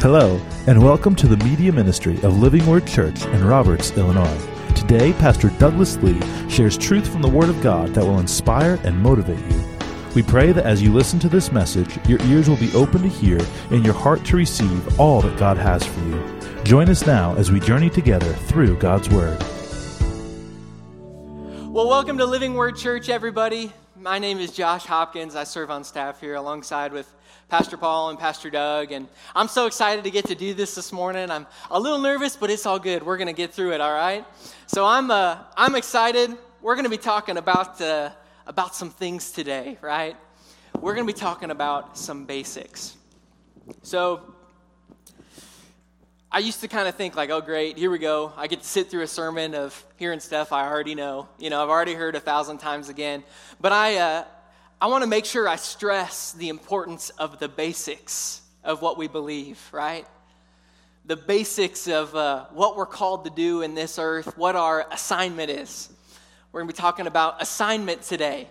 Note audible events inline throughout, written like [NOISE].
Hello, and welcome to the media ministry of Living Word Church in Roberts, Illinois. Today, Pastor Douglas Lee shares truth from the Word of God that will inspire and motivate you. We pray that as you listen to this message, your ears will be open to hear and your heart to receive all that God has for you. Join us now as we journey together through God's Word. Well, welcome to Living Word Church, everybody. My name is Josh Hopkins. I serve on staff here alongside with Pastor Paul and Pastor Doug. And I'm so excited to get to do this this morning. I'm a little nervous, but it's all good. We're going to get through it, all right? So I'm, uh, I'm excited. We're going to be talking about, uh, about some things today, right? We're going to be talking about some basics. So I used to kind of think like, oh, great, here we go. I get to sit through a sermon of hearing stuff I already know. You know, I've already heard a thousand times again. But I, uh, I want to make sure I stress the importance of the basics of what we believe, right? The basics of uh, what we're called to do in this earth, what our assignment is. We're going to be talking about assignment today.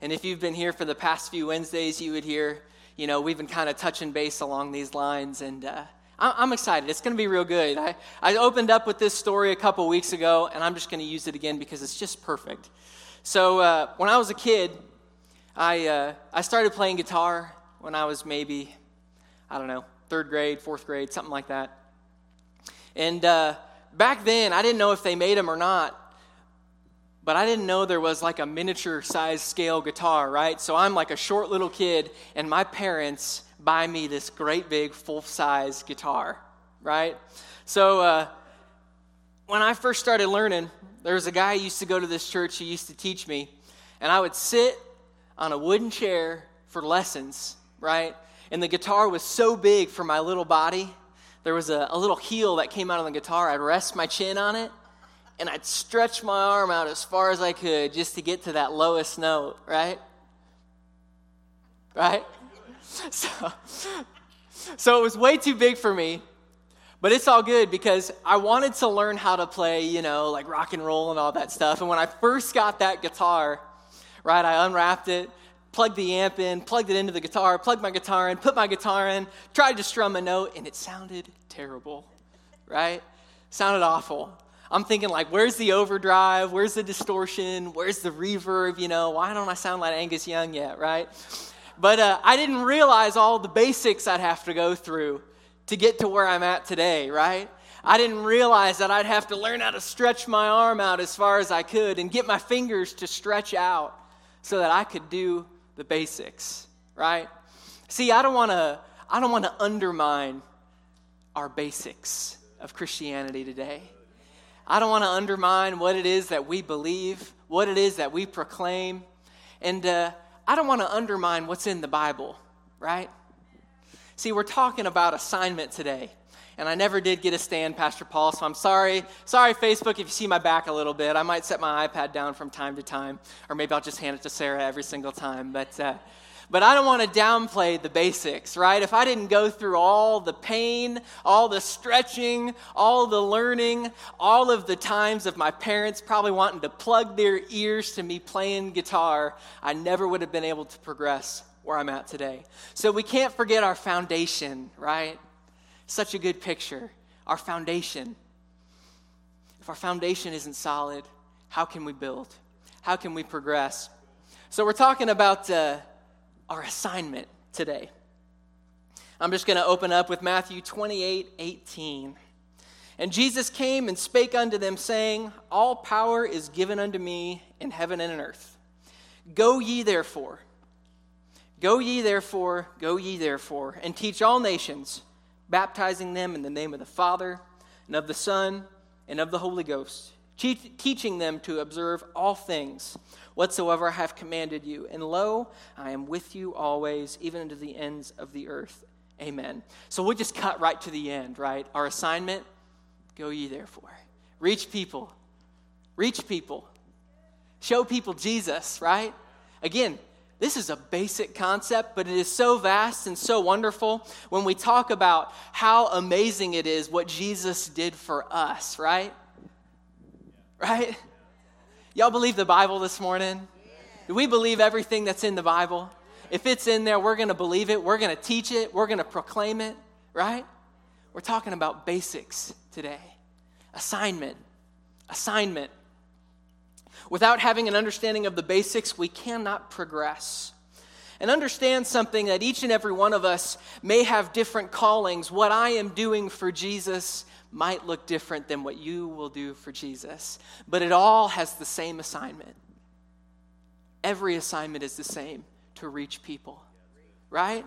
And if you've been here for the past few Wednesdays, you would hear, you know, we've been kind of touching base along these lines. And, uh, I'm excited. It's going to be real good. I, I opened up with this story a couple weeks ago, and I'm just going to use it again because it's just perfect. So, uh, when I was a kid, I, uh, I started playing guitar when I was maybe, I don't know, third grade, fourth grade, something like that. And uh, back then, I didn't know if they made them or not, but I didn't know there was like a miniature size scale guitar, right? So I'm like a short little kid, and my parents buy me this great big full size guitar, right? So uh, when I first started learning, there was a guy who used to go to this church who used to teach me, and I would sit on a wooden chair for lessons, right? And the guitar was so big for my little body. There was a, a little heel that came out of the guitar. I'd rest my chin on it, and I'd stretch my arm out as far as I could just to get to that lowest note, right? Right? [LAUGHS] So, so it was way too big for me, but it's all good because I wanted to learn how to play, you know, like rock and roll and all that stuff. And when I first got that guitar, right, I unwrapped it, plugged the amp in, plugged it into the guitar, plugged my guitar in, put my guitar in, tried to strum a note, and it sounded terrible, right? Sounded awful. I'm thinking, like, where's the overdrive? Where's the distortion? Where's the reverb? You know, why don't I sound like Angus Young yet, right? But uh, I didn't realize all the basics I'd have to go through to get to where I'm at today, right? I didn't realize that I'd have to learn how to stretch my arm out as far as I could and get my fingers to stretch out so that I could do the basics, right? See, I don't want to I don't want to undermine our basics of Christianity today. I don't want to undermine what it is that we believe, what it is that we proclaim. And uh, I don't want to undermine what's in the Bible, right? See, we're talking about assignment today. And I never did get a stand, Pastor Paul, so I'm sorry. Sorry, Facebook, if you see my back a little bit. I might set my iPad down from time to time, or maybe I'll just hand it to Sarah every single time. But uh, but I don't want to downplay the basics, right? If I didn't go through all the pain, all the stretching, all the learning, all of the times of my parents probably wanting to plug their ears to me playing guitar, I never would have been able to progress where I'm at today. So we can't forget our foundation, right? Such a good picture. Our foundation. If our foundation isn't solid, how can we build? How can we progress? So we're talking about. Uh, our assignment today. I'm just going to open up with Matthew 28 18. And Jesus came and spake unto them, saying, All power is given unto me in heaven and in earth. Go ye therefore, go ye therefore, go ye therefore, and teach all nations, baptizing them in the name of the Father, and of the Son, and of the Holy Ghost, teaching them to observe all things whatsoever I have commanded you. And lo, I am with you always, even unto the ends of the earth. Amen. So we'll just cut right to the end, right? Our assignment go ye therefore. Reach people. Reach people. Show people Jesus, right? Again, this is a basic concept, but it is so vast and so wonderful when we talk about how amazing it is what Jesus did for us, right? Right? Y'all believe the Bible this morning? Do we believe everything that's in the Bible? If it's in there, we're going to believe it. We're going to teach it. We're going to proclaim it, right? We're talking about basics today. Assignment. Assignment. Without having an understanding of the basics, we cannot progress. And understand something that each and every one of us may have different callings. What I am doing for Jesus might look different than what you will do for Jesus, but it all has the same assignment. Every assignment is the same to reach people, right?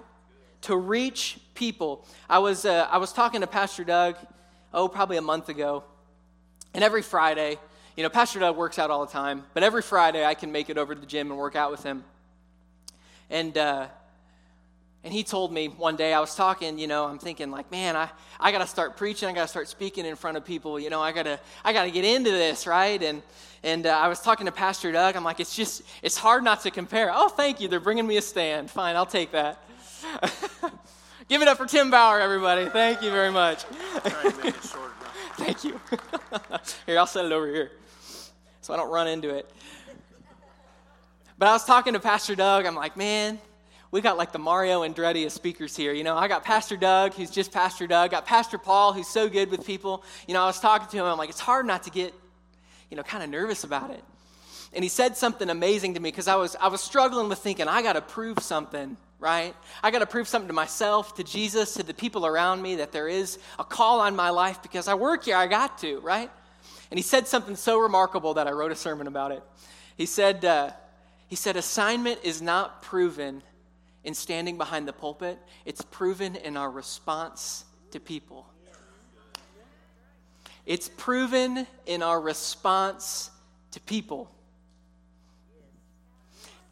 To reach people. I was, uh, I was talking to Pastor Doug, oh, probably a month ago, and every Friday, you know, Pastor Doug works out all the time, but every Friday I can make it over to the gym and work out with him. And, uh, and he told me one day, I was talking, you know, I'm thinking like, man, I, I got to start preaching. I got to start speaking in front of people. You know, I got to, I got to get into this, right? And, and uh, I was talking to Pastor Doug. I'm like, it's just, it's hard not to compare. Oh, thank you. They're bringing me a stand. Fine, I'll take that. [LAUGHS] Give it up for Tim Bauer, everybody. Thank you very much. [LAUGHS] thank you. [LAUGHS] here, I'll set it over here so I don't run into it. But I was talking to Pastor Doug. I'm like, man, we got like the Mario Andretti of speakers here. You know, I got Pastor Doug, who's just Pastor Doug. Got Pastor Paul, who's so good with people. You know, I was talking to him. I'm like, it's hard not to get, you know, kind of nervous about it. And he said something amazing to me because I was I was struggling with thinking I got to prove something, right? I got to prove something to myself, to Jesus, to the people around me that there is a call on my life because I work here. I got to, right? And he said something so remarkable that I wrote a sermon about it. He said, uh, he said, assignment is not proven in standing behind the pulpit, it's proven in our response to people. It's proven in our response to people.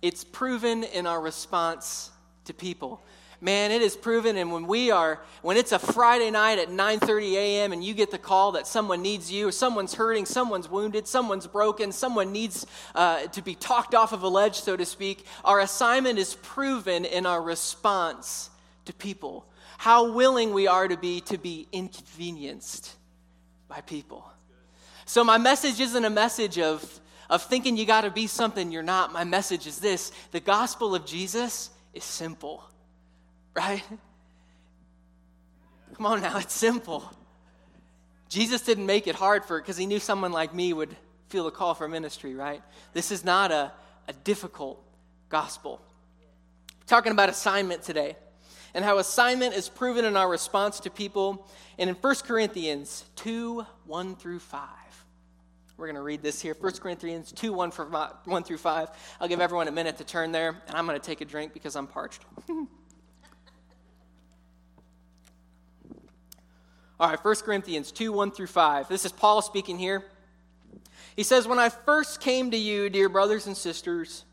It's proven in our response to people man it is proven. And when we are when it's a friday night at 9.30 a.m and you get the call that someone needs you someone's hurting someone's wounded someone's broken someone needs uh, to be talked off of a ledge so to speak our assignment is proven in our response to people. How willing we are to be to be inconvenienced by people. So my message isn't a message of of thinking you got to be something you're not. My message is this. The gospel of jesus is simple right? Come on now, it's simple. Jesus didn't make it hard for it because he knew someone like me would feel the call for ministry, right? This is not a, a difficult gospel. We're talking about assignment today and how assignment is proven in our response to people. And in 1 Corinthians 2 1 through 5. We're going to read this here 1 Corinthians 2 1, for, 1 through 5. I'll give everyone a minute to turn there, and I'm going to take a drink because I'm parched. [LAUGHS] All right, 1 Corinthians 2 1 through 5. This is Paul speaking here. He says, When I first came to you, dear brothers and sisters,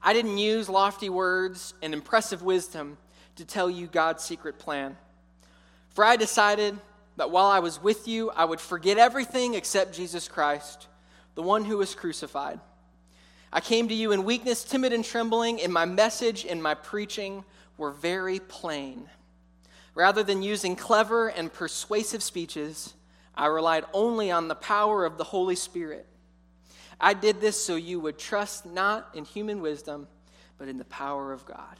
I didn't use lofty words and impressive wisdom to tell you God's secret plan. For I decided that while I was with you, I would forget everything except Jesus Christ, the one who was crucified. I came to you in weakness, timid, and trembling, and my message and my preaching were very plain. Rather than using clever and persuasive speeches, I relied only on the power of the Holy Spirit. I did this so you would trust not in human wisdom, but in the power of God.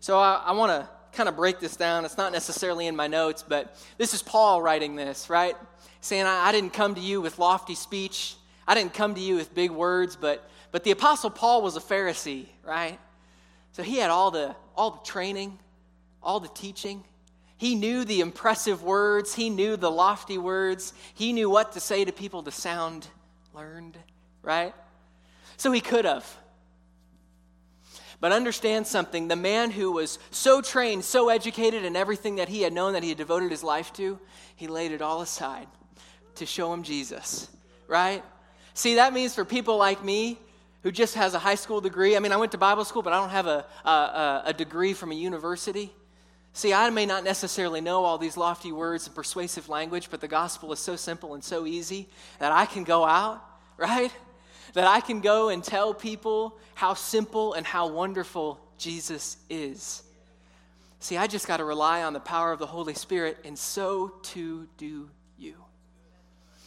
So I, I want to kind of break this down. It's not necessarily in my notes, but this is Paul writing this, right? Saying, I, I didn't come to you with lofty speech, I didn't come to you with big words, but, but the Apostle Paul was a Pharisee, right? So he had all the, all the training, all the teaching. He knew the impressive words, he knew the lofty words, he knew what to say to people to sound learned, right? So he could have. But understand something the man who was so trained, so educated in everything that he had known that he had devoted his life to, he laid it all aside to show him Jesus, right? See, that means for people like me, who just has a high school degree. I mean, I went to Bible school, but I don't have a, a, a degree from a university. See, I may not necessarily know all these lofty words and persuasive language, but the gospel is so simple and so easy that I can go out, [LAUGHS] right? That I can go and tell people how simple and how wonderful Jesus is. See, I just got to rely on the power of the Holy Spirit, and so too do you.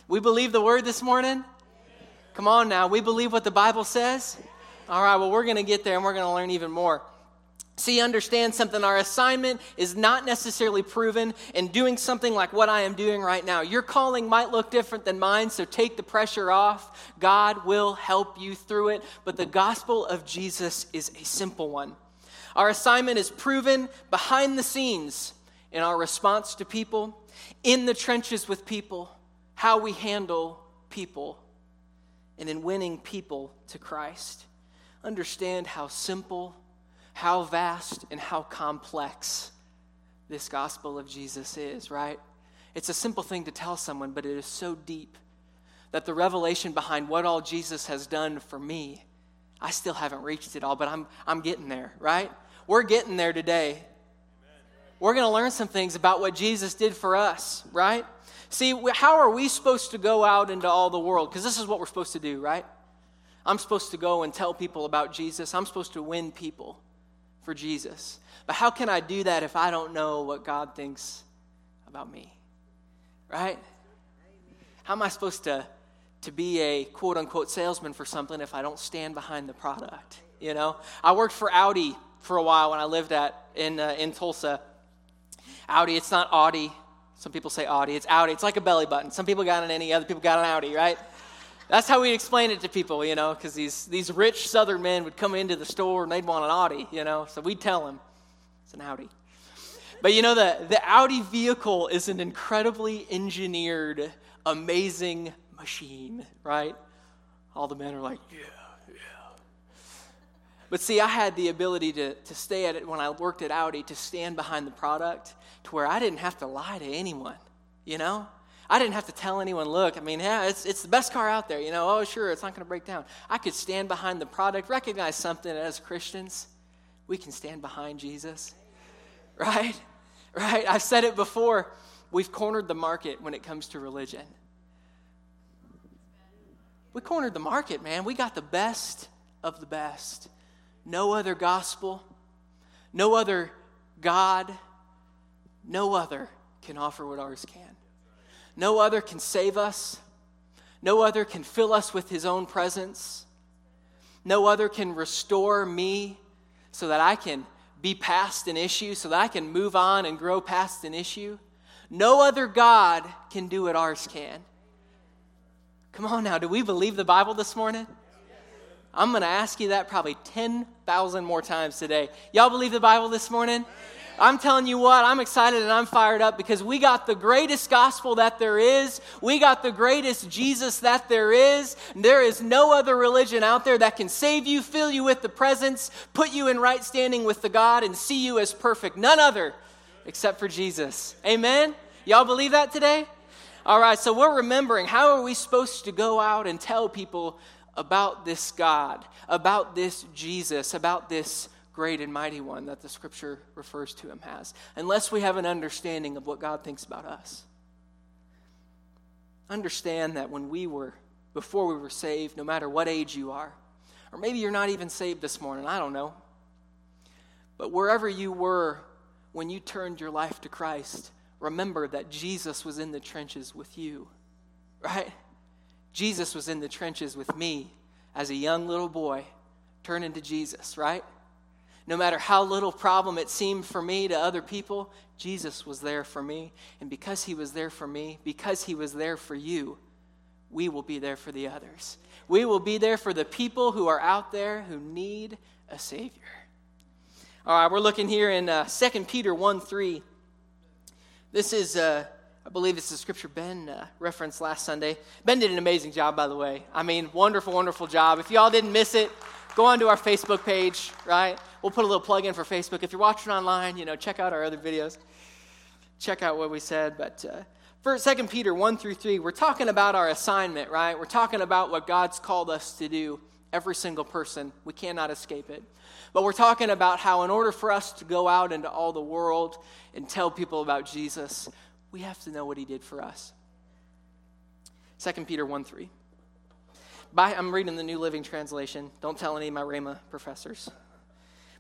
We believe the word this morning? Come on now. We believe what the Bible says? All right, well, we're going to get there and we're going to learn even more. See, understand something. Our assignment is not necessarily proven in doing something like what I am doing right now. Your calling might look different than mine, so take the pressure off. God will help you through it. But the gospel of Jesus is a simple one. Our assignment is proven behind the scenes in our response to people, in the trenches with people, how we handle people, and in winning people to Christ. Understand how simple how vast and how complex this gospel of Jesus is, right? It's a simple thing to tell someone, but it is so deep that the revelation behind what all Jesus has done for me, I still haven't reached it all, but I'm, I'm getting there, right? We're getting there today. We're going to learn some things about what Jesus did for us, right? See, how are we supposed to go out into all the world? Because this is what we're supposed to do, right? I'm supposed to go and tell people about Jesus. I'm supposed to win people for Jesus. But how can I do that if I don't know what God thinks about me? Right? How am I supposed to, to be a quote unquote salesman for something if I don't stand behind the product? You know, I worked for Audi for a while when I lived at in uh, in Tulsa. Audi, it's not Audi. Some people say Audi. It's Audi. It's like a belly button. Some people got an any, other people got an Audi, right? That's how we explain it to people, you know, because these, these rich southern men would come into the store and they'd want an Audi, you know, so we'd tell them it's an Audi. But you know, the, the Audi vehicle is an incredibly engineered, amazing machine, right? All the men are like, yeah, yeah. But see, I had the ability to, to stay at it when I worked at Audi, to stand behind the product to where I didn't have to lie to anyone, you know? I didn't have to tell anyone, look, I mean, yeah, it's, it's the best car out there. You know, oh, sure, it's not going to break down. I could stand behind the product, recognize something as Christians. We can stand behind Jesus, right? [LAUGHS] Right? I've said it before. We've cornered the market when it comes to religion. We cornered the market, man. We got the best of the best. No other gospel, no other God, no other can offer what ours can. No other can save us. No other can fill us with his own presence. No other can restore me so that I can be past an issue, so that I can move on and grow past an issue. No other God can do what ours can. Come on now, do we believe the Bible this morning? I'm going to ask you that probably 10,000 more times today. Y'all believe the Bible this morning? I'm telling you what, I'm excited and I'm fired up because we got the greatest gospel that there is. We got the greatest Jesus that there is. There is no other religion out there that can save you, fill you with the presence, put you in right standing with the God, and see you as perfect. None other except for Jesus. Amen? Y'all believe that today? All right, so we're remembering how are we supposed to go out and tell people about this God, about this Jesus, about this great and mighty one that the scripture refers to him as, unless we have an understanding of what God thinks about us. Understand that when we were, before we were saved, no matter what age you are, or maybe you're not even saved this morning, I don't know. But wherever you were when you turned your life to Christ, remember that Jesus was in the trenches with you, right? Jesus was in the trenches with me as a young little boy turning to Jesus, right? No matter how little problem it seemed for me to other people, Jesus was there for me. And because he was there for me, because he was there for you, we will be there for the others. We will be there for the people who are out there who need a Savior. All right, we're looking here in uh, 2 Peter 1 3. This is, uh, I believe it's the scripture Ben uh, referenced last Sunday. Ben did an amazing job, by the way. I mean, wonderful, wonderful job. If y'all didn't miss it, go on to our Facebook page, right? We'll put a little plug in for Facebook. If you're watching online, you know, check out our other videos. Check out what we said. But uh, for 2 Peter 1 through 3, we're talking about our assignment, right? We're talking about what God's called us to do, every single person. We cannot escape it. But we're talking about how, in order for us to go out into all the world and tell people about Jesus, we have to know what he did for us. 2 Peter 1 3. By, I'm reading the New Living Translation. Don't tell any of my Rhema professors.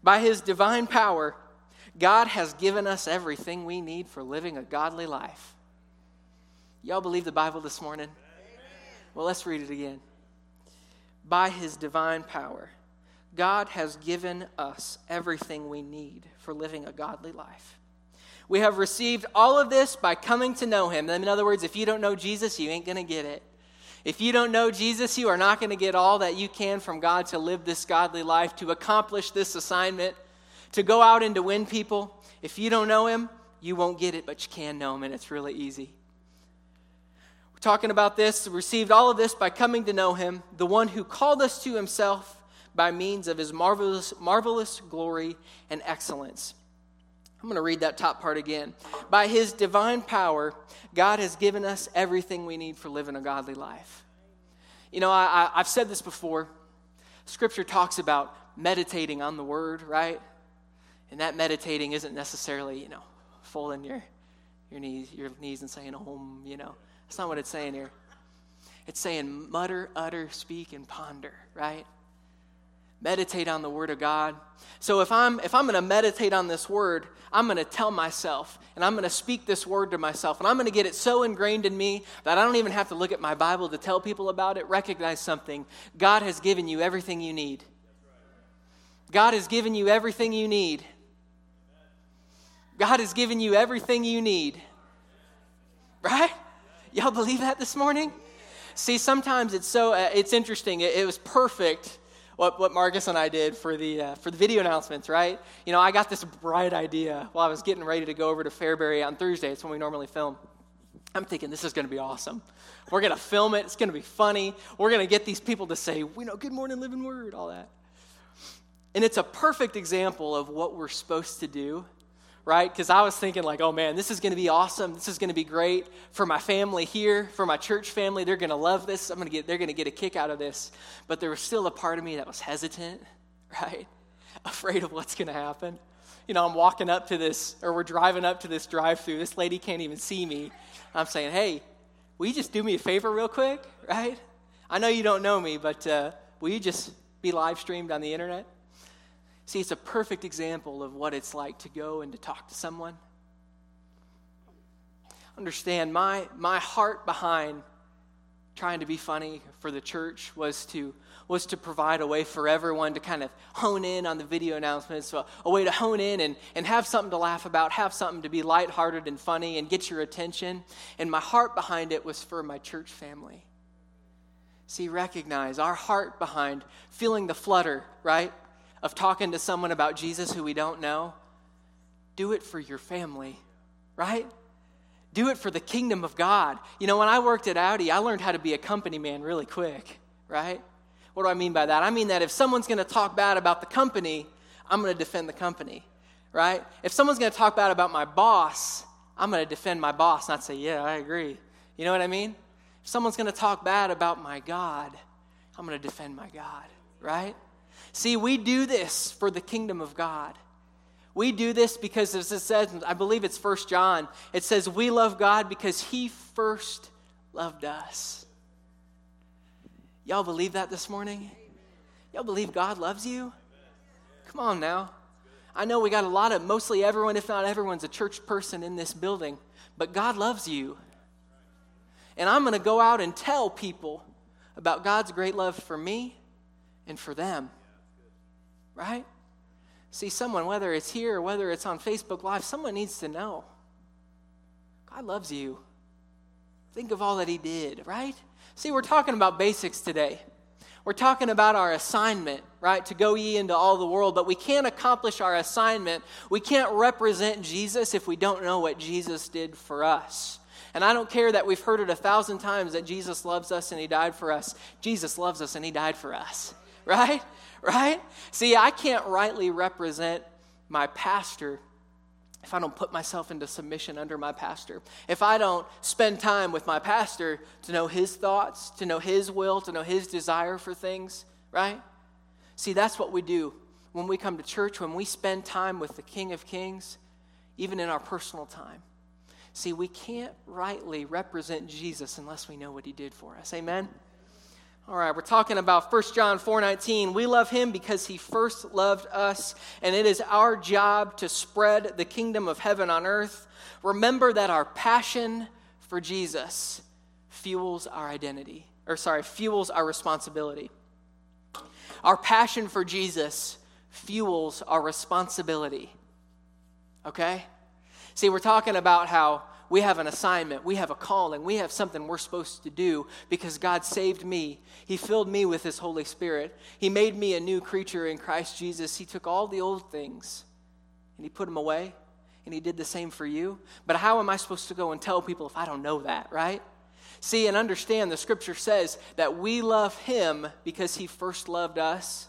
By his divine power, God has given us everything we need for living a godly life. Y'all believe the Bible this morning? Amen. Well, let's read it again. By his divine power, God has given us everything we need for living a godly life. We have received all of this by coming to know Him. In other words, if you don't know Jesus, you ain't going to get it. If you don't know Jesus, you are not going to get all that you can from God to live this godly life, to accomplish this assignment, to go out and to win people. If you don't know Him, you won't get it, but you can know Him, and it's really easy. We're talking about this, received all of this by coming to know Him, the one who called us to Himself by means of His marvelous, marvelous glory and excellence. I'm going to read that top part again. By his divine power, God has given us everything we need for living a godly life. You know, I, have said this before. Scripture talks about meditating on the word, right? And that meditating isn't necessarily, you know, folding your, your knees, your knees and saying, "Om," you know. That's not what it's saying here. It's saying mutter, utter, speak, and ponder, right? Meditate on the word of god. So if i'm if i'm going to meditate on this word i'm going to tell myself and i'm going to speak this word to myself and i'm going to get it so ingrained in me that i don't even have to look at my bible to tell people about it. Recognize something. God has given you everything you need. God has given you everything you need. God has given you everything you need. Right? Y'all believe that this morning? See sometimes it's so uh, it's interesting. It, it was perfect what, what Marcus and I did for the, uh, for the video announcements, right? You know, I got this bright idea while I was getting ready to go over to Fairbury on Thursday. It's when we normally film. I'm thinking this is going to be awesome. We're going to film it. It's going to be funny. We're going to get these people to say, you know, good morning, living word, all that. And it's a perfect example of what we're supposed to do right? Because I was thinking, like, oh man, this is going to be awesome. This is going to be great for my family here, for my church family. They're going to love this. I'm going to get, they're going to get a kick out of this. But there was still a part of me that was hesitant, [LAUGHS] right? Afraid of what's going to happen. You know, I'm walking up to this, or we're driving up to this drive through. This lady can't even see me. I'm saying, hey, will you just do me a favor real quick, right? I know you don't know me, but uh, will you just be live streamed on the internet? See, it's a perfect example of what it's like to go and to talk to someone. Understand, my, my heart behind trying to be funny for the church was to was to provide a way for everyone to kind of hone in on the video announcements, a, a way to hone in and, and have something to laugh about, have something to be lighthearted and funny and get your attention. And my heart behind it was for my church family. See, recognize our heart behind feeling the flutter, right? Of talking to someone about Jesus who we don't know, do it for your family, right? Do it for the kingdom of God. You know, when I worked at Audi, I learned how to be a company man really quick, right? What do I mean by that? I mean that if someone's going to talk bad about the company, I'm going to defend the company, right? If someone's going to talk bad about my boss, I'm going to defend my boss, not say, yeah, I agree. You know what I mean? If someone's going to talk bad about my God, I'm going to defend my God, right? See, we do this for the kingdom of God. We do this because, as it says, I believe it's First John, it says, We love God because He first loved us. Y'all believe that this morning? Y'all believe God loves you? Come on now. I know we got a lot of, mostly everyone, if not everyone's a church person in this building, but God loves you. And I'm going to go out and tell people about God's great love for me and for them right? See, someone, whether it's here or whether it's on Facebook Live, someone needs to know God loves you. Think of all that He did, right? See, we're talking about basics today. We're talking about our assignment, right? To go ye into all the world, but we can't accomplish our assignment. We can't represent Jesus if we don't know what Jesus did for us. And I don't care that we've heard it a thousand times that Jesus loves us and he died for us. Jesus loves us and he died for us, right? [LAUGHS] right? See, I can't rightly represent my pastor if I don't put myself into submission under my pastor, if I don't spend time with my pastor to know his thoughts, to know his will, to know his desire for things, right? See, that's what we do when we come to church, when we spend time with the King of Kings, even in our personal time. See, we can't rightly represent Jesus unless we know what he did for us. Amen? All right, we're talking about 1 John 4:19. We love him because he first loved us, and it is our job to spread the kingdom of heaven on earth. Remember that our passion for Jesus fuels our identity, or sorry, fuels our responsibility. Our passion for Jesus fuels our responsibility. Okay? See, we're talking about how we have an assignment, we have a calling, we have something we're supposed to do because God saved me. He filled me with His Holy Spirit. He made me a new creature in Christ Jesus. He took all the old things and He put them away, and He did the same for you. But how am I supposed to go and tell people if I don't know that, right? See and understand the scripture says that we love Him because He first loved us.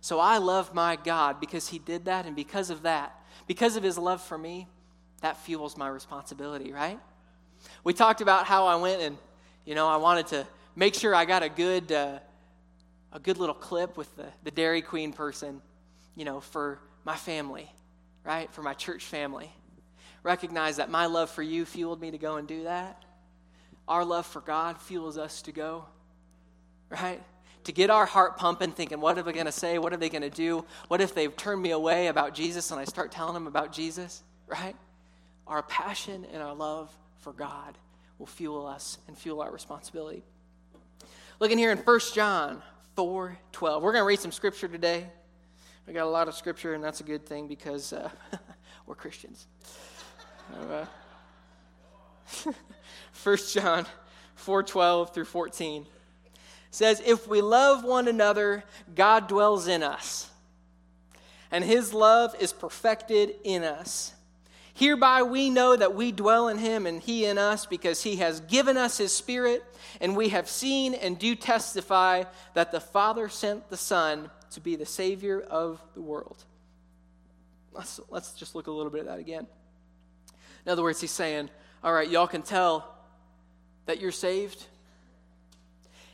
So I love my God because He did that, and because of that, because of His love for me, that fuels my responsibility, right? We talked about how I went and, you know, I wanted to make sure I got a good, uh, a good little clip with the, the Dairy Queen person, you know, for my family, right? For my church family. Recognize that my love for you fueled me to go and do that. Our love for God fuels us to go, right? To get our heart pumping, thinking, what are they going to say? What are they going to do? What if they've turned me away about Jesus and I start telling them about Jesus, right? Our passion and our love for God will fuel us and fuel our responsibility. Looking here in 1 John 4 12. We're going to read some scripture today. We got a lot of scripture, and that's a good thing because uh, [LAUGHS] we're Christians. Uh, [LAUGHS] 1 John 4 12 through 14 says, If we love one another, God dwells in us, and his love is perfected in us. Hereby we know that we dwell in him and he in us because he has given us his spirit, and we have seen and do testify that the Father sent the Son to be the Savior of the world. Let's, let's just look a little bit at that again. In other words, he's saying, All right, y'all can tell that you're saved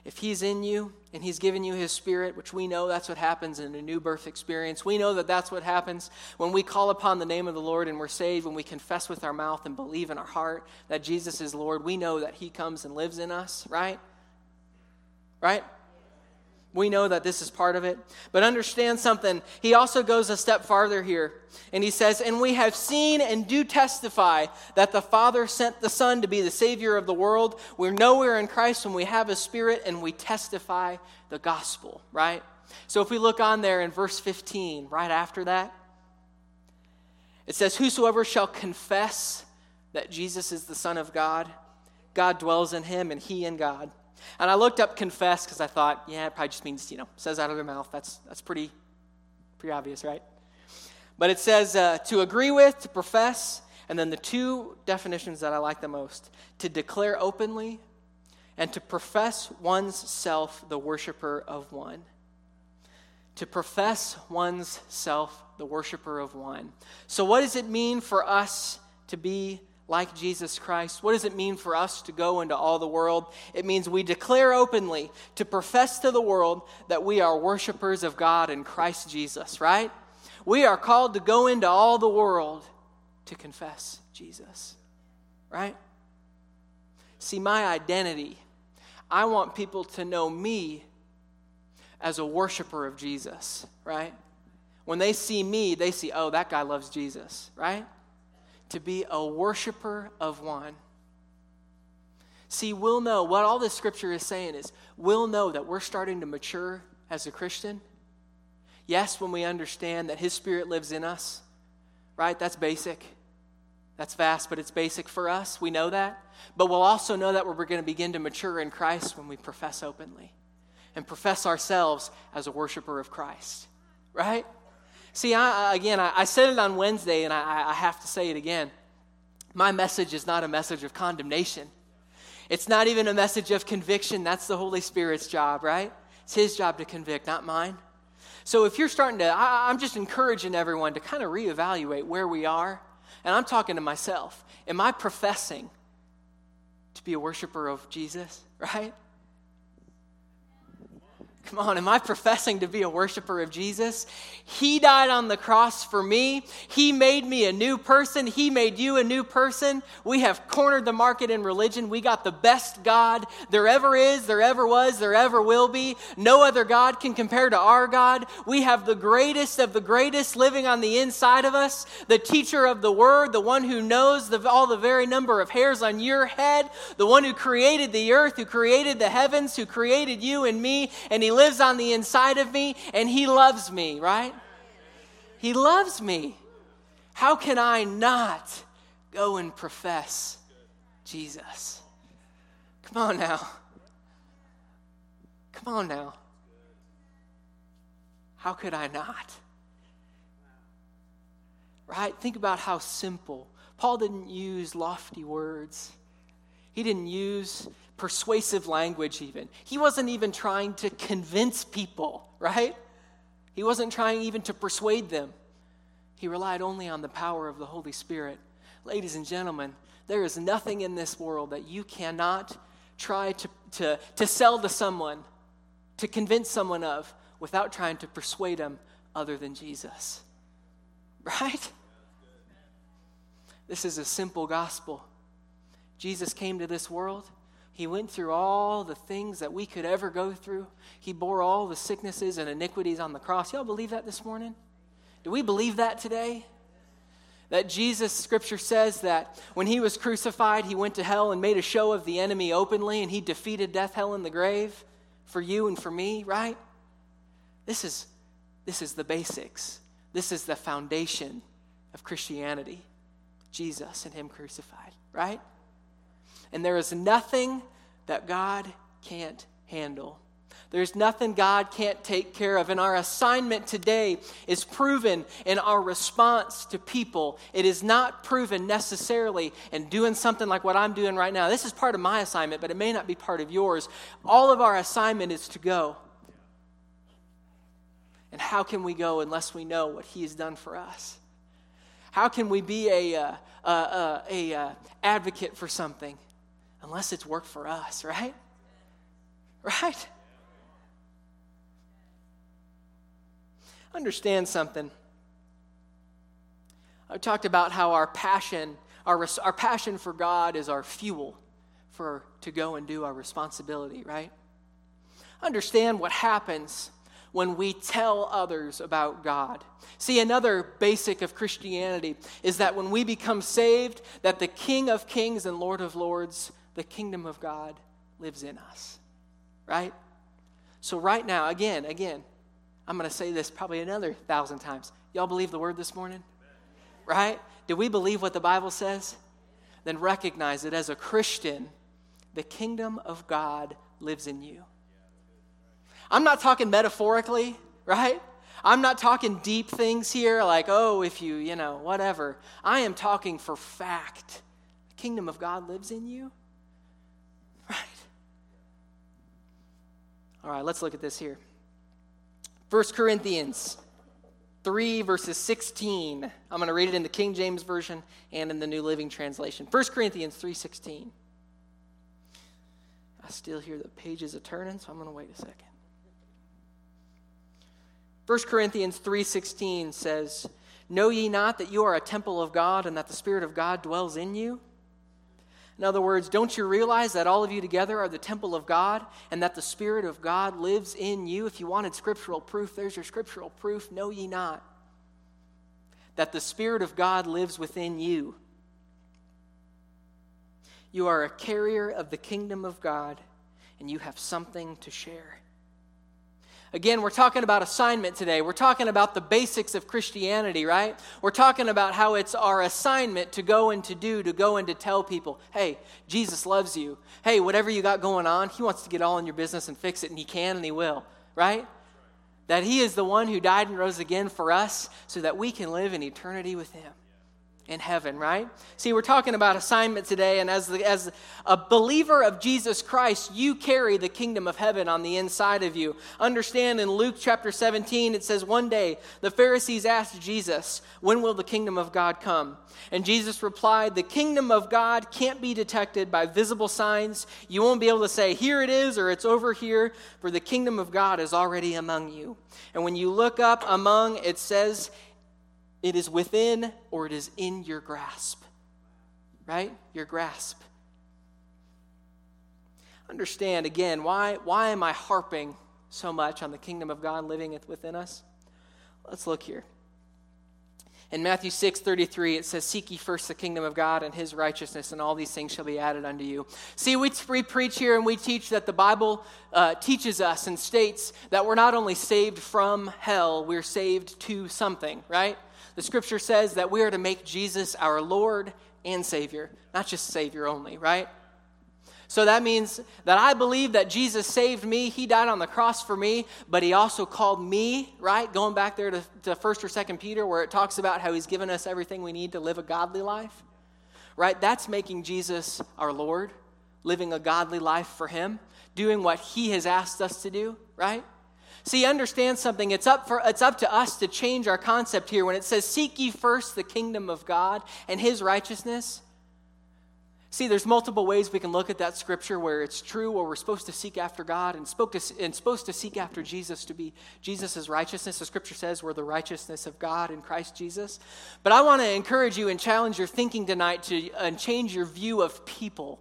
if He's in you and He's given you His Spirit, which we know that's what happens in a new birth experience, we know that that's what happens when we call upon the name of the Lord and we're saved, when we confess with our mouth and believe in our heart that Jesus is Lord, we know that He comes and lives in us, right? Right? We know that this is part of it. But understand something. He also goes a step farther here. And he says, And we have seen and do testify that the Father sent the Son to be the Savior of the world. We know we're in Christ when we have His Spirit and we testify the gospel, right? So if we look on there in verse 15, right after that, it says, Whosoever shall confess that Jesus is the Son of God, God dwells in him and he in God. And I looked up confess because I thought, yeah, it probably just means, you know, says out of their mouth. That's, that's pretty, pretty obvious, right? But it says uh, to agree with, to profess, and then the two definitions that I like the most to declare openly and to profess one's self the worshiper of one. To profess one's self the worshiper of one. So, what does it mean for us to be like Jesus Christ. What does it mean for us to go into all the world? It means we declare openly to profess to the world that we are worshipers of God in Christ Jesus, right? We are called to go into all the world to confess Jesus, right? See, my identity, I want people to know me as a worshiper of Jesus, right? When they see me, they see, oh, that guy loves Jesus, right? To be a worshiper of one. See, we'll know what all this scripture is saying is we'll know that we're starting to mature as a Christian. Yes, when we understand that His Spirit lives in us, right? That's basic. That's vast, but it's basic for us. We know that. But we'll also know that we're going to begin to mature in Christ when we profess openly and profess ourselves as a worshiper of Christ, right? See, I, again, I, I, said it on Wednesday, and I, I have to say it again. My message is not a message of condemnation. It's not even a message of conviction. That's the Holy Spirit's job, right? It's His job to convict, not mine. So if you're starting to, I, I'm just encouraging everyone to kind of reevaluate where we are. And I'm talking to myself. Am I professing to be a worshiper of Jesus, [LAUGHS] right? Come on, am I professing to be a worshiper of Jesus? He died on the cross for me. He made me a new person. He made you a new person. We have cornered the market in religion. We got the best God there ever is, there ever was, there ever will be. No other God can compare to our God. We have the greatest of the greatest living on the inside of us, the teacher of the word, the one who knows the, all the very number of hairs on your head, the one who created the earth, who created the heavens, who created you and me, and he lives on the inside of me, and He loves me, right? He loves me. How can I not go and profess Jesus? Come on now. Come on now. How could I not? Right? Think about how simple. Paul didn't use lofty words. He didn't use persuasive language, even. He wasn't even trying to convince people, right? He wasn't trying even to persuade them. He relied only on the power of the Holy Spirit. Ladies and gentlemen, there is nothing in this world that you cannot try to, to, to sell to someone, to convince someone of, without trying to persuade them other than Jesus. [LAUGHS] Right? This is a simple gospel. Jesus came to this world. He went through all the things that we could ever go through. He bore all the sicknesses and iniquities on the cross. Y'all believe that this morning? Do we believe that today? That Jesus, scripture says that when he was crucified, he went to hell and made a show of the enemy openly, and he defeated death, hell, and the grave for you and for me, right? This is, this is the basics. This is the foundation of Christianity. Jesus and Him crucified, right? And there is nothing that God can't handle. There's nothing God can't take care of. And our assignment today is proven in our response to people. It is not proven necessarily in doing something like what I'm doing right now. This is part of my assignment, but it may not be part of yours. All of our assignment is to go. And how can we go unless we know what He has done for us? How can we be a, uh, uh, uh a, a, a, a advocate for something unless it's worked for us, right? Right? Understand something. I talked about how our passion, our, our passion for God is our fuel for to go and do our responsibility, right? Understand what happens when we tell others about God. See, another basic of Christianity is that when we become saved, that the King of Kings and Lord of Lords, the kingdom of God, lives in us. Right? So, right now, again, again, I'm going to say this probably another thousand times. Y'all believe the word this morning? Right? Do we believe what the Bible says? Then recognize that as a Christian, the kingdom of God lives in you. I'm not talking metaphorically, right? I'm not talking deep things here like, oh, if you, you know, whatever. I am talking for fact. The kingdom of God lives in you, right? All right, let's look at this here. 1 Corinthians 3, verses 16. I'm going to read it in the King James Version and in the New Living Translation. 1 Corinthians 3 16. I still hear the pages a turning, so I'm going to wait a second. 1 Corinthians 3:16 says, "Know ye not that you are a temple of God and that the spirit of God dwells in you?" In other words, don't you realize that all of you together are the temple of God and that the spirit of God lives in you? If you wanted scriptural proof, there's your scriptural proof. Know ye not that the spirit of God lives within you? You are a carrier of the kingdom of God and you have something to share. Again, we're talking about assignment today. We're talking about the basics of Christianity, right? We're talking about how it's our assignment to go and to do, to go and to tell people, hey, Jesus loves you. Hey, whatever you got going on, He wants to get all in your business and fix it, and He can and He will, right? That He is the one who died and rose again for us so that we can live in eternity with Him in heaven, right? See, we're talking about assignment today, and as, the, as a believer of Jesus Christ, you carry the kingdom of heaven on the inside of you. Understand in Luke chapter 17, it says, One day the Pharisees asked Jesus, When will the kingdom of God come? And Jesus replied, The kingdom of God can't be detected by visible signs. You won't be able to say, Here it is, or it's over here, for the kingdom of God is already among you. And when you look up among, it says, it is within or it is in your grasp. Right? Your grasp. Understand again, why, why am I harping so much on the kingdom of God living within us? Let's look here. In Matthew 6 33, it says, Seek ye first the kingdom of God and his righteousness, and all these things shall be added unto you. See, we, we preach here and we teach that the Bible uh, teaches us and states that we're not only saved from hell, we're saved to something, right? The scripture says that we are to make Jesus our Lord and Savior, not just Savior only, right? So that means that I believe that Jesus saved me. He died on the cross for me, but he also called me, right? Going back there to, to 1st or 2nd Peter, where it talks about how he's given us everything we need to live a godly life, right? That's making Jesus our Lord, living a godly life for him, doing what he has asked us to do, right? See, understand something. It's up, for, it's up to us to change our concept here. When it says, Seek ye first the kingdom of God and his righteousness, See, there's multiple ways we can look at that scripture where it's true, where we're supposed to seek after God and, spoke to, and supposed to seek after Jesus to be Jesus' righteousness. The scripture says we're the righteousness of God in Christ Jesus. But I want to encourage you and challenge your thinking tonight to uh, and change your view of people,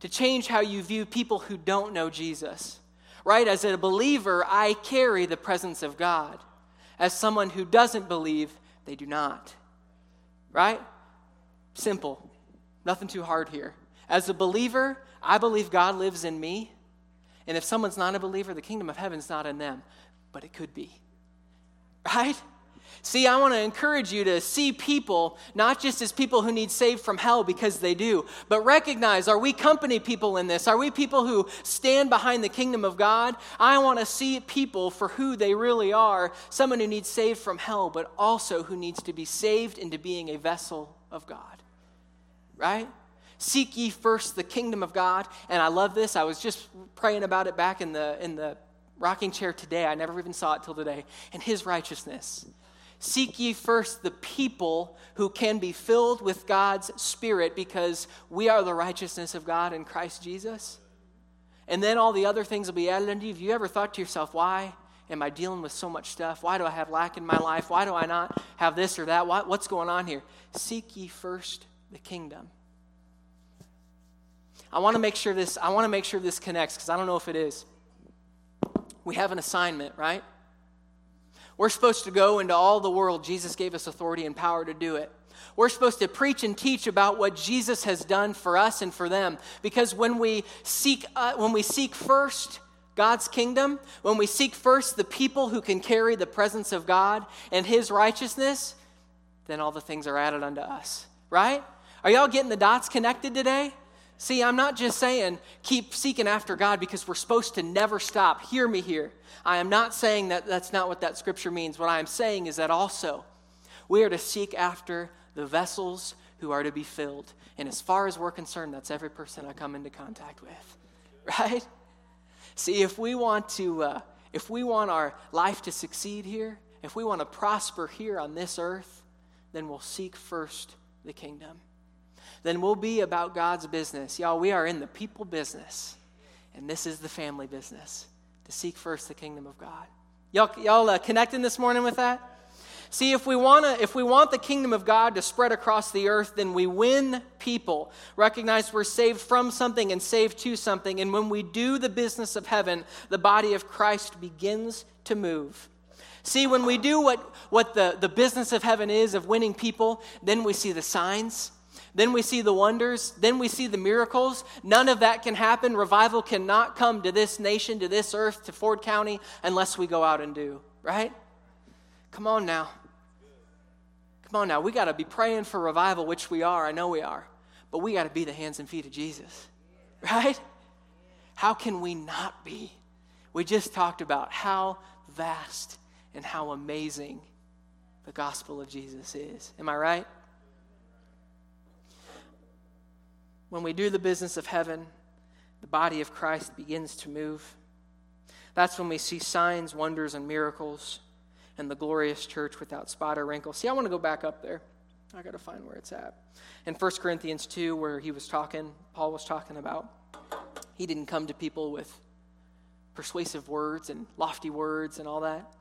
to change how you view people who don't know Jesus. Right? As a believer, I carry the presence of God. As someone who doesn't believe, they do not. Right? Simple. Nothing too hard here. As a believer, I believe God lives in me. And if someone's not a believer, the kingdom of heaven's not in them. But it could be. [LAUGHS] Right? See, I want to encourage you to see people not just as people who need saved from hell because they do, but recognize are we company people in this? Are we people who stand behind the kingdom of God? I want to see people for who they really are someone who needs saved from hell, but also who needs to be saved into being a vessel of God right? Seek ye first the kingdom of God. And I love this. I was just praying about it back in the, in the rocking chair today. I never even saw it till today. And his righteousness. Seek ye first the people who can be filled with God's Spirit because we are the righteousness of God in Christ Jesus. And then all the other things will be added unto you. Have you ever thought to yourself, why am I dealing with so much stuff? Why do I have lack in my life? Why do I not have this or that? what's going on here? Seek ye first the kingdom. I want to make sure this I want to make sure this connects because I don't know if it is. We have an assignment, right? We're supposed to go into all the world. Jesus gave us authority and power to do it. We're supposed to preach and teach about what Jesus has done for us and for them. Because when we seek, uh, when we seek first God's kingdom, when we seek first the people who can carry the presence of God and His righteousness, then all the things are added unto us. Right? Are y'all getting the dots connected today? See, I'm not just saying keep seeking after God because we're supposed to never stop. Hear me here. I am not saying that that's not what that scripture means. What I am saying is that also we are to seek after the vessels who are to be filled. And as far as we're concerned, that's every person I come into contact with. [LAUGHS] Right? See, if we want to, uh, if we want our life to succeed here, if we want to prosper here on this earth, then we'll seek first the kingdom then we'll be about God's business. Y'all, we are in the people business, and this is the family business to seek first the kingdom of God. Y'all, y'all uh, connecting this morning with that? See, if we want to, if we want the kingdom of God to spread across the earth, then we win people. Recognize we're saved from something and saved to something. And when we do the business of heaven, the body of Christ begins to move. See, when we do what, what the, the business of heaven is of winning people, then we see the signs, then we see the wonders. Then we see the miracles. None of that can happen. Revival cannot come to this nation, to this earth, to Ford County, unless we go out and do, right? Come on now. Come on now. We got to be praying for revival, which we are. I know we are. But we got to be the hands and feet of Jesus, right? How can we not be? We just talked about how vast and how amazing the gospel of Jesus is. Am I right? When we do the business of heaven, the body of Christ begins to move. That's when we see signs, wonders, and miracles and the glorious church without spot or wrinkle. See, I want to go back up there. I got to find where it's at. In 1 Corinthians 2, where he was talking, Paul was talking about, he didn't come to people with persuasive words and lofty words and all that.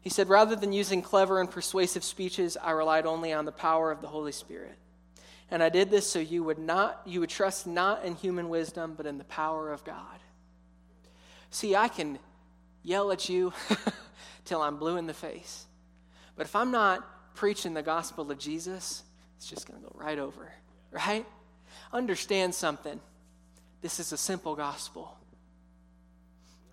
He said, rather than using clever and persuasive speeches, I relied only on the power of the Holy Spirit. And I did this so you would not you would trust not in human wisdom but in the power of God. See, I can yell at you [LAUGHS] till I'm blue in the face. But if I'm not preaching the gospel of Jesus, it's just going to go right over, right? Understand something. This is a simple gospel.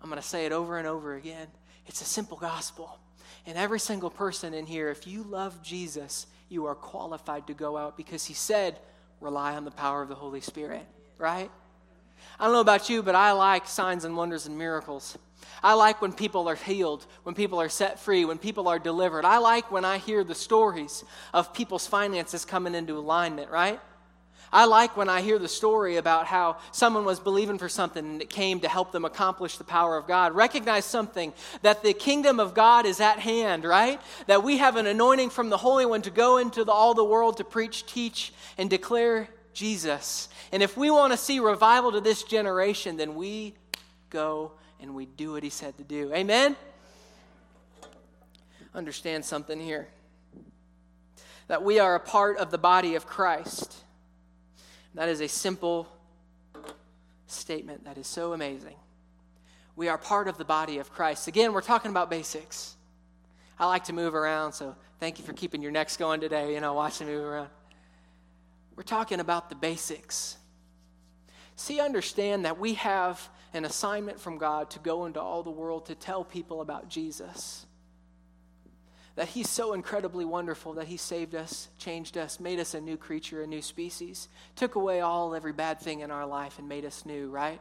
I'm going to say it over and over again. It's a simple gospel. And every single person in here, if you love Jesus, you are qualified to go out because he said, rely on the power of the Holy Spirit, right? I don't know about you, but I like signs and wonders and miracles. I like when people are healed, when people are set free, when people are delivered. I like when I hear the stories of people's finances coming into alignment, right? I like when I hear the story about how someone was believing for something and it came to help them accomplish the power of God. Recognize something that the kingdom of God is at hand, right? That we have an anointing from the Holy One to go into the, all the world to preach, teach, and declare Jesus. And if we want to see revival to this generation, then we go and we do what He said to do. Amen? Understand something here that we are a part of the body of Christ. That is a simple statement that is so amazing. We are part of the body of Christ. Again, we're talking about basics. I like to move around, so thank you for keeping your necks going today, you know, watching me move around. We're talking about the basics. See, understand that we have an assignment from God to go into all the world to tell people about Jesus that He's so incredibly wonderful that He saved us, changed us, made us a new creature, a new species, took away all, every bad thing in our life and made us new, right?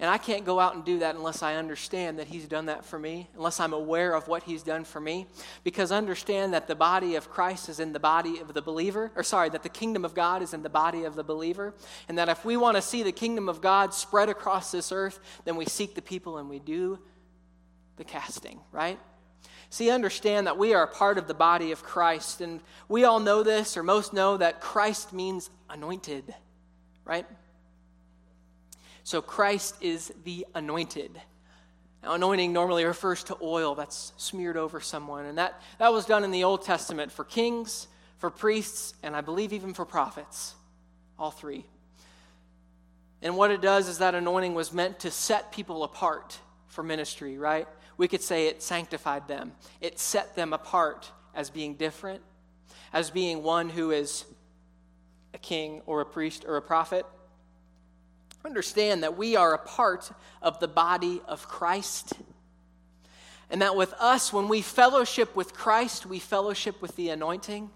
And I can't go out and do that unless I understand that He's done that for me, unless I'm aware of what He's done for me. Because understand that the body of Christ is in the body of the believer, or sorry, that the kingdom of God is in the body of the believer. And that if we want to see the kingdom of God spread across this earth, then we seek the people and we do the casting, right? See, understand that we are part of the body of Christ. And we all know this, or most know that Christ means anointed, right? So Christ is the anointed. Now, anointing normally refers to oil that's smeared over someone. And that, that was done in the Old Testament for kings, for priests, and I believe even for prophets. All three. And what it does is that anointing was meant to set people apart for ministry, right? we could say it sanctified them. It set them apart as being different, as being one who is a king or a priest or a prophet. Understand that we are a part of the body of Christ. And that with us, when we fellowship with Christ, we fellowship with the anointing,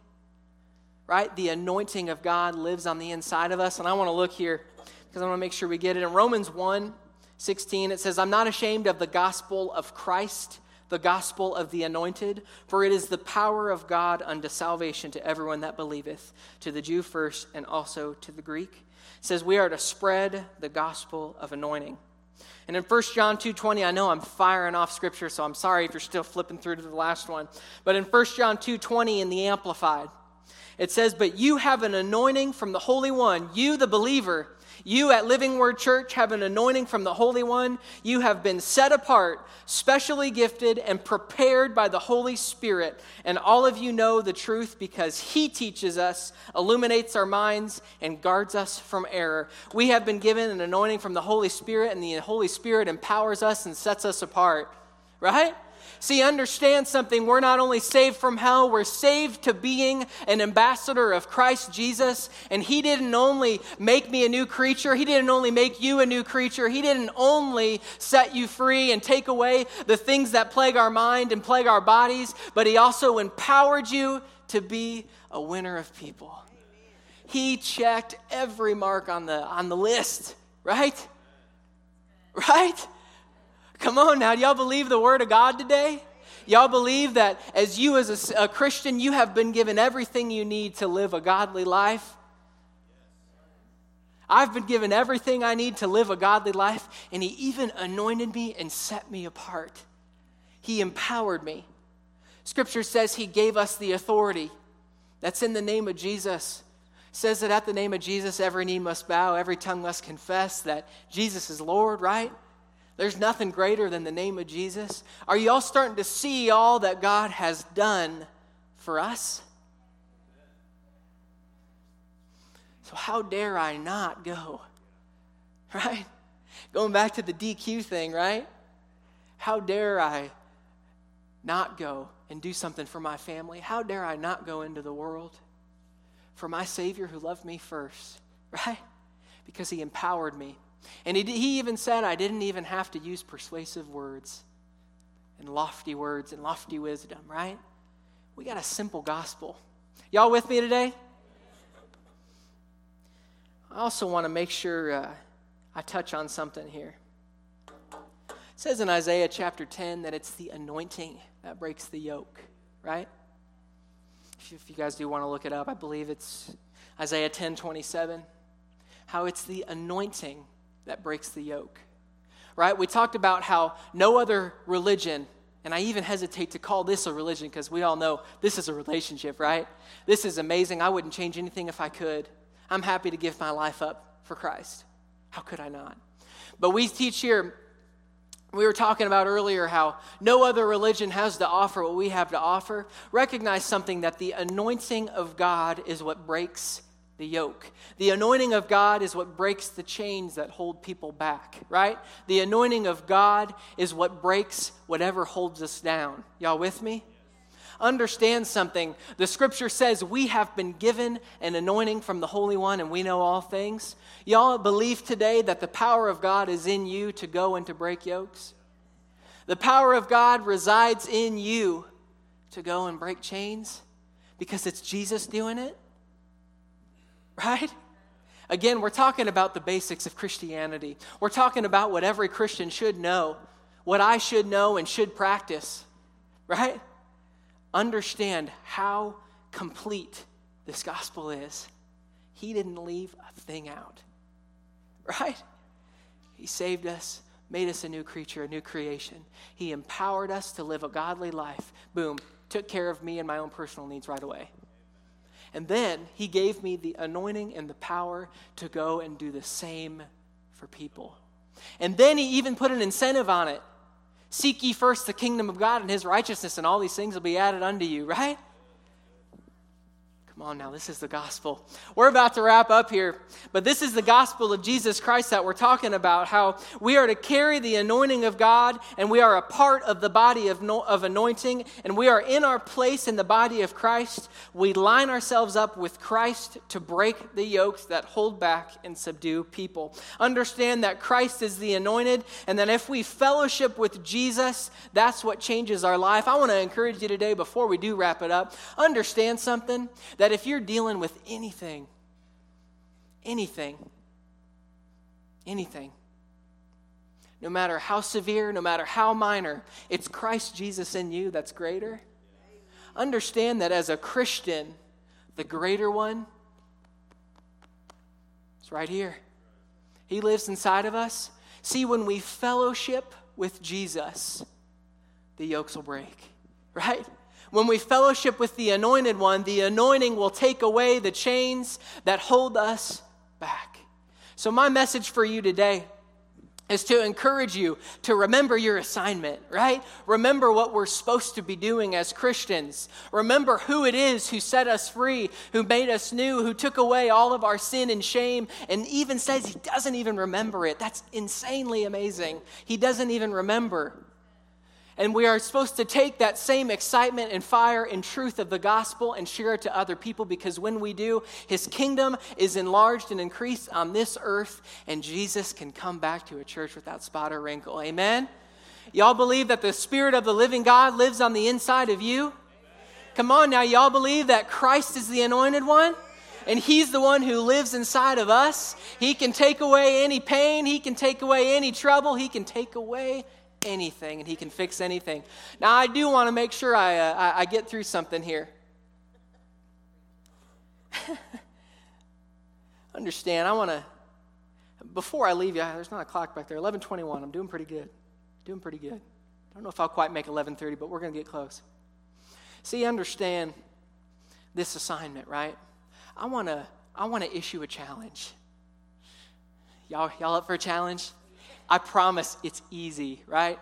right? The anointing of God lives on the inside of us. And I want to look here because I want to make sure we get it. In Romans 1, 16, it says, I'm not ashamed of the gospel of Christ, the gospel of the anointed, for it is the power of God unto salvation to everyone that believeth, to the Jew first and also to the Greek. It says, We are to spread the gospel of anointing. And in 1 John 2:20, I know I'm firing off scripture, so I'm sorry if you're still flipping through to the last one. But in 1 John 2:20 in the Amplified, it says, But you have an anointing from the Holy One, you the believer you at Living Word Church have an anointing from the Holy One. You have been set apart, specially gifted, and prepared by the Holy Spirit. And all of you know the truth because He teaches us, illuminates our minds, and guards us from error. We have been given an anointing from the Holy Spirit, and the Holy Spirit empowers us and sets us apart. Right? See, understand something. We're not only saved from hell, we're saved to being an ambassador of Christ Jesus. And He didn't only make me a new creature, He didn't only make you a new creature, He didn't only set you free and take away the things that plague our mind and plague our bodies, but He also empowered you to be a winner of people. He checked every mark on the, on the list, right? Right? Come on now, do y'all believe the Word of God today? Y'all believe that as you, as a, a, Christian, you have been given everything you need to live a godly life? I've been given everything I need to live a godly life, and He even anointed me and set me apart. He empowered me. Scripture says He gave us the authority. That's in the name of Jesus. It says that at the name of Jesus, every knee must bow, every tongue must confess that Jesus is Lord, right? There's nothing greater than the name of Jesus. Are you all starting to see all that God has done for us? So, how dare I not go? [LAUGHS] Right? Going back to the DQ thing, right? How dare I not go and do something for my family? How dare I not go into the world for my Savior who loved me first, [LAUGHS] right? Because He empowered me. And he, he even said I didn't even have to use persuasive words and lofty words and lofty wisdom, right? We got a simple gospel. Y'all with me today? I also want to make sure uh, I touch on something here. It says in Isaiah chapter 10 that it's the anointing that breaks the yoke, right? If you guys do want to look it up, I believe it's Isaiah 10 27. How it's the anointing that breaks the yoke, right? We talked about how no other religion, and I even hesitate to call this a religion because we all know this is a relationship, right? This is amazing. I wouldn't change anything if I could. I'm happy to give my life up for Christ. How could I not? But we teach here, we were talking about earlier how no other religion has to offer what we have to offer. Recognize something that the anointing of God is what breaks the yoke. The anointing of God is what breaks the chains that hold people back, right? The anointing of God is what breaks whatever holds us down. Y'all with me? Understand something. The scripture says we have been given an anointing from the Holy One and we know all things. Y'all believe today that the power of God is in you to go and to break yokes? The power of God resides in you to go and break chains because it's Jesus doing it? Right? Again, we're talking about the basics of Christianity. We're talking about what every Christian should know, what I should know and should practice, right? Understand how complete this gospel is. He didn't leave a thing out, right? He saved us, made us a new creature, a new creation. He empowered us to live a godly life. Boom, took care of me and my own personal needs right away. And then he gave me the anointing and the power to go and do the same for people. And then he even put an incentive on it. Seek ye first the kingdom of God and his righteousness, and all these things will be added unto you, right? Come on now, this is the gospel. We're about to wrap up here, but this is the gospel of Jesus Christ that we're talking about how we are to carry the anointing of God and we are a part of the body of, no, of anointing and we are in our place in the body of Christ. We line ourselves up with Christ to break the yokes that hold back and subdue people. Understand that Christ is the anointed and that if we fellowship with Jesus, that's what changes our life. I want to encourage you today before we do wrap it up, understand something that if you're dealing with anything, anything, anything, no matter how severe, no matter how minor, it's Christ Jesus in you that's greater. Understand that as a Christian, the greater one is right here. He lives inside of us. See, when we fellowship with Jesus, the yokes will break, [LAUGHS] right? When we fellowship with the anointed one, the anointing will take away the chains that hold us back. So, my message for you today is to encourage you to remember your assignment, right? Remember what we're supposed to be doing as Christians. Remember who it is who set us free, who made us new, who took away all of our sin and shame, and even says he doesn't even remember it. That's insanely amazing. He doesn't even remember. And we are supposed to take that same excitement and fire and truth of the gospel and share it to other people because when we do, his kingdom is enlarged and increased on this earth, and Jesus can come back to a church without spot or wrinkle. Amen? Y'all believe that the Spirit of the living God lives on the inside of you? Come on now, y'all believe that Christ is the anointed one? and He's the one who lives inside of us. He can take away any pain, He can take away any trouble, He can take away anything and he can fix anything. Now, I do want to make sure I, uh, I, I get through something here. [LAUGHS] Understand, I want to, before I leave you, there's not a clock back there, 1121, I'm doing pretty good. Doing pretty good. I don't know if I'll quite make 1130, but we're going to get close. See, understand this assignment, right? I want to I want to issue a challenge. Y'all, y'all up for a challenge? I promise it's easy, right?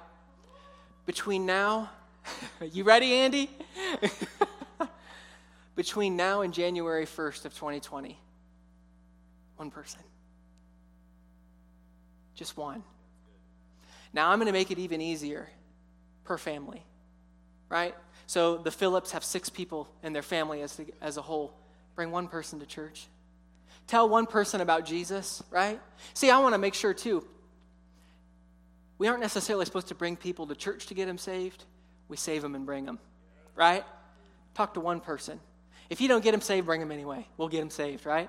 Between now, [LAUGHS] you ready, Andy? [LAUGHS] Between now and January 1st of 2020, one person. Just one. Now I'm going to make it even easier per family. right? So the Phillips have six people in their family as, as a whole. Bring one person to church. Tell one person about Jesus, right? See, I want to make sure too. We aren't necessarily supposed to bring people to church to get them saved. We save them and bring them, right? Talk to one person. If you don't get them saved, bring them anyway. We'll get them saved, right?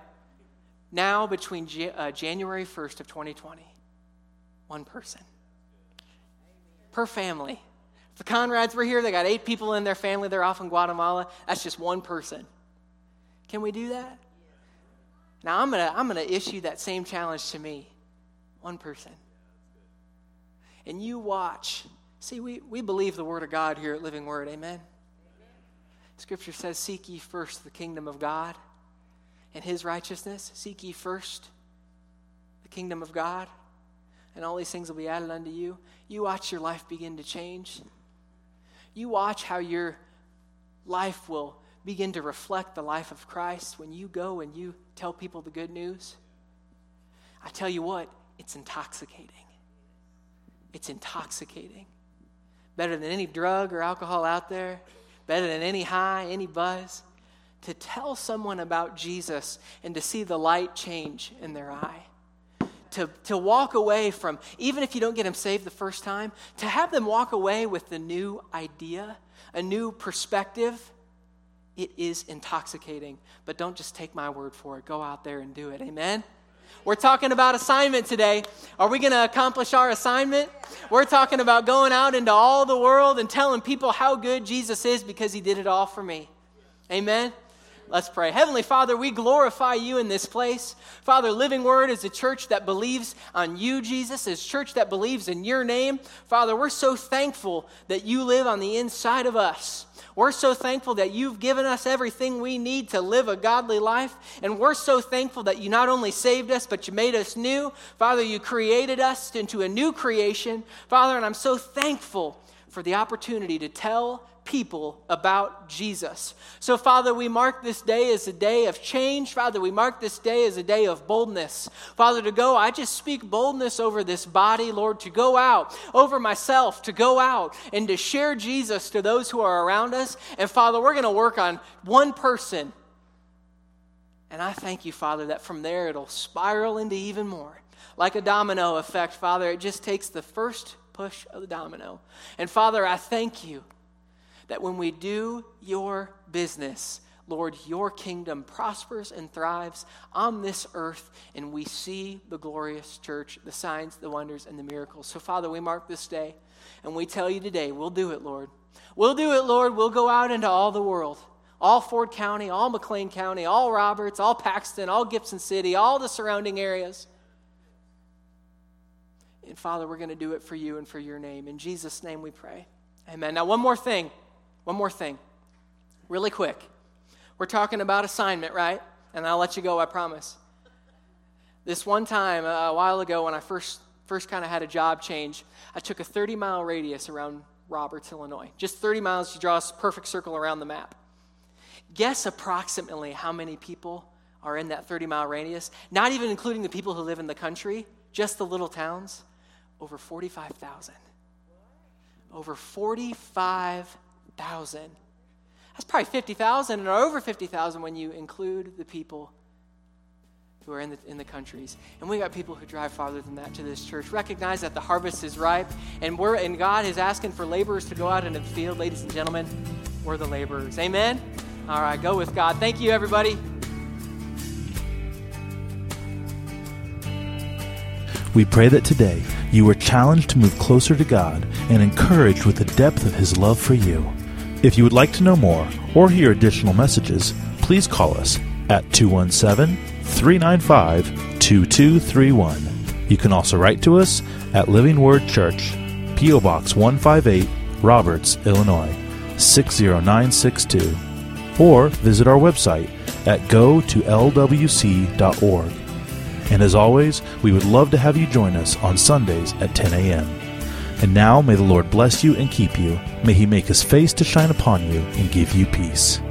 Now, between uh, January 1st of 2020, one person per family. If the Conrads were here, they got eight people in their family, they're off in Guatemala. That's just one person. Can we do that? Now, I'm going to I'm going to issue that same challenge to me one person. And you watch. See, we, we believe the Word of God here at Living Word. Amen. Scripture says, Seek ye first the kingdom of God and his righteousness. Seek ye first the kingdom of God, and all these things will be added unto you. You watch your life begin to change. You watch how your life will begin to reflect the life of Christ when you go and you tell people the good news. I tell you what, it's intoxicating. It's intoxicating. Better than any drug or alcohol out there better than any high, any buzz, to tell someone about Jesus and to see the light change in their eye. To, to walk away from, even if you don't get them saved the first time, to have them walk away with a new idea, a new perspective, it is intoxicating. But don't just take my word for it. Go out there and do it. Amen? We're talking about assignment today. Are we going to accomplish our assignment? We're talking about going out into all the world and telling people how good Jesus is because he did it all for me. Amen. Let's pray. Heavenly Father, we glorify you in this place. Father, Living Word is a church that believes on you, Jesus, is a church that believes in your name. Father, we're so thankful that you live on the inside of us. We're so thankful that you've given us everything we need to live a godly life. And we're so thankful that you not only saved us, but you made us new. Father, you created us into a new creation. Father, and I'm so thankful for the opportunity to tell people about Jesus. So, Father, we mark this day as a day of change. Father, we mark this day as a day of boldness. Father, to go, I just speak boldness over this body, Lord, to go out, over myself, to go out and to share Jesus to those who are around us. And, Father, we're going to work on one person. And I thank you, Father, that from there it'll spiral into even more. Like a domino effect, Father, it just takes the first push of the domino. And Father, I thank you that when we do your business, Lord, your kingdom prospers and thrives on this earth, and we see the glorious church, the signs, the wonders, and the miracles. So, Father, we mark this day, and we tell you today, we'll do it, Lord. We'll do it, Lord. We'll go out into all the world all Ford County, all McLean County, all Roberts, all Paxton, all Gibson City, all the surrounding areas. And Father, we're going to do it for you and for your name. In Jesus' name we pray. Amen. Now, one more thing. One more thing, really quick. We're talking about assignment, right? And I'll let you go, I promise. This one time, uh, a while ago, when I first, first kind of had a job change, I took a 30 mile radius around Roberts, Illinois. Just 30 miles, to draw a perfect circle around the map. Guess approximately how many people are in that 30 mile radius, not even including the people who live in the country, just the little towns? Over 45,000. Over 45,000 50,000. That's probably 50,000 or over 50,000 when you include the people who are in the, in the countries. And we got people who drive farther than that to this church. Recognize that the harvest is ripe, and we're and God is asking for laborers to go out into the field. Ladies and gentlemen, we're the laborers. Amen? All right, go with God. Thank you, everybody. We pray that today you were challenged to move closer to God and encouraged with the depth of His love for you. If you would like to know more or hear additional messages, please call us at 217 395 2231. You can also write to us at Living Word Church, P.O. Box 158, Roberts, Illinois 60962, or visit our website at go to lwc.org. And as always, we would love to have you join us on Sundays at 10 a.m. And now may the Lord bless you and keep you. May he make his face to shine upon you and give you peace.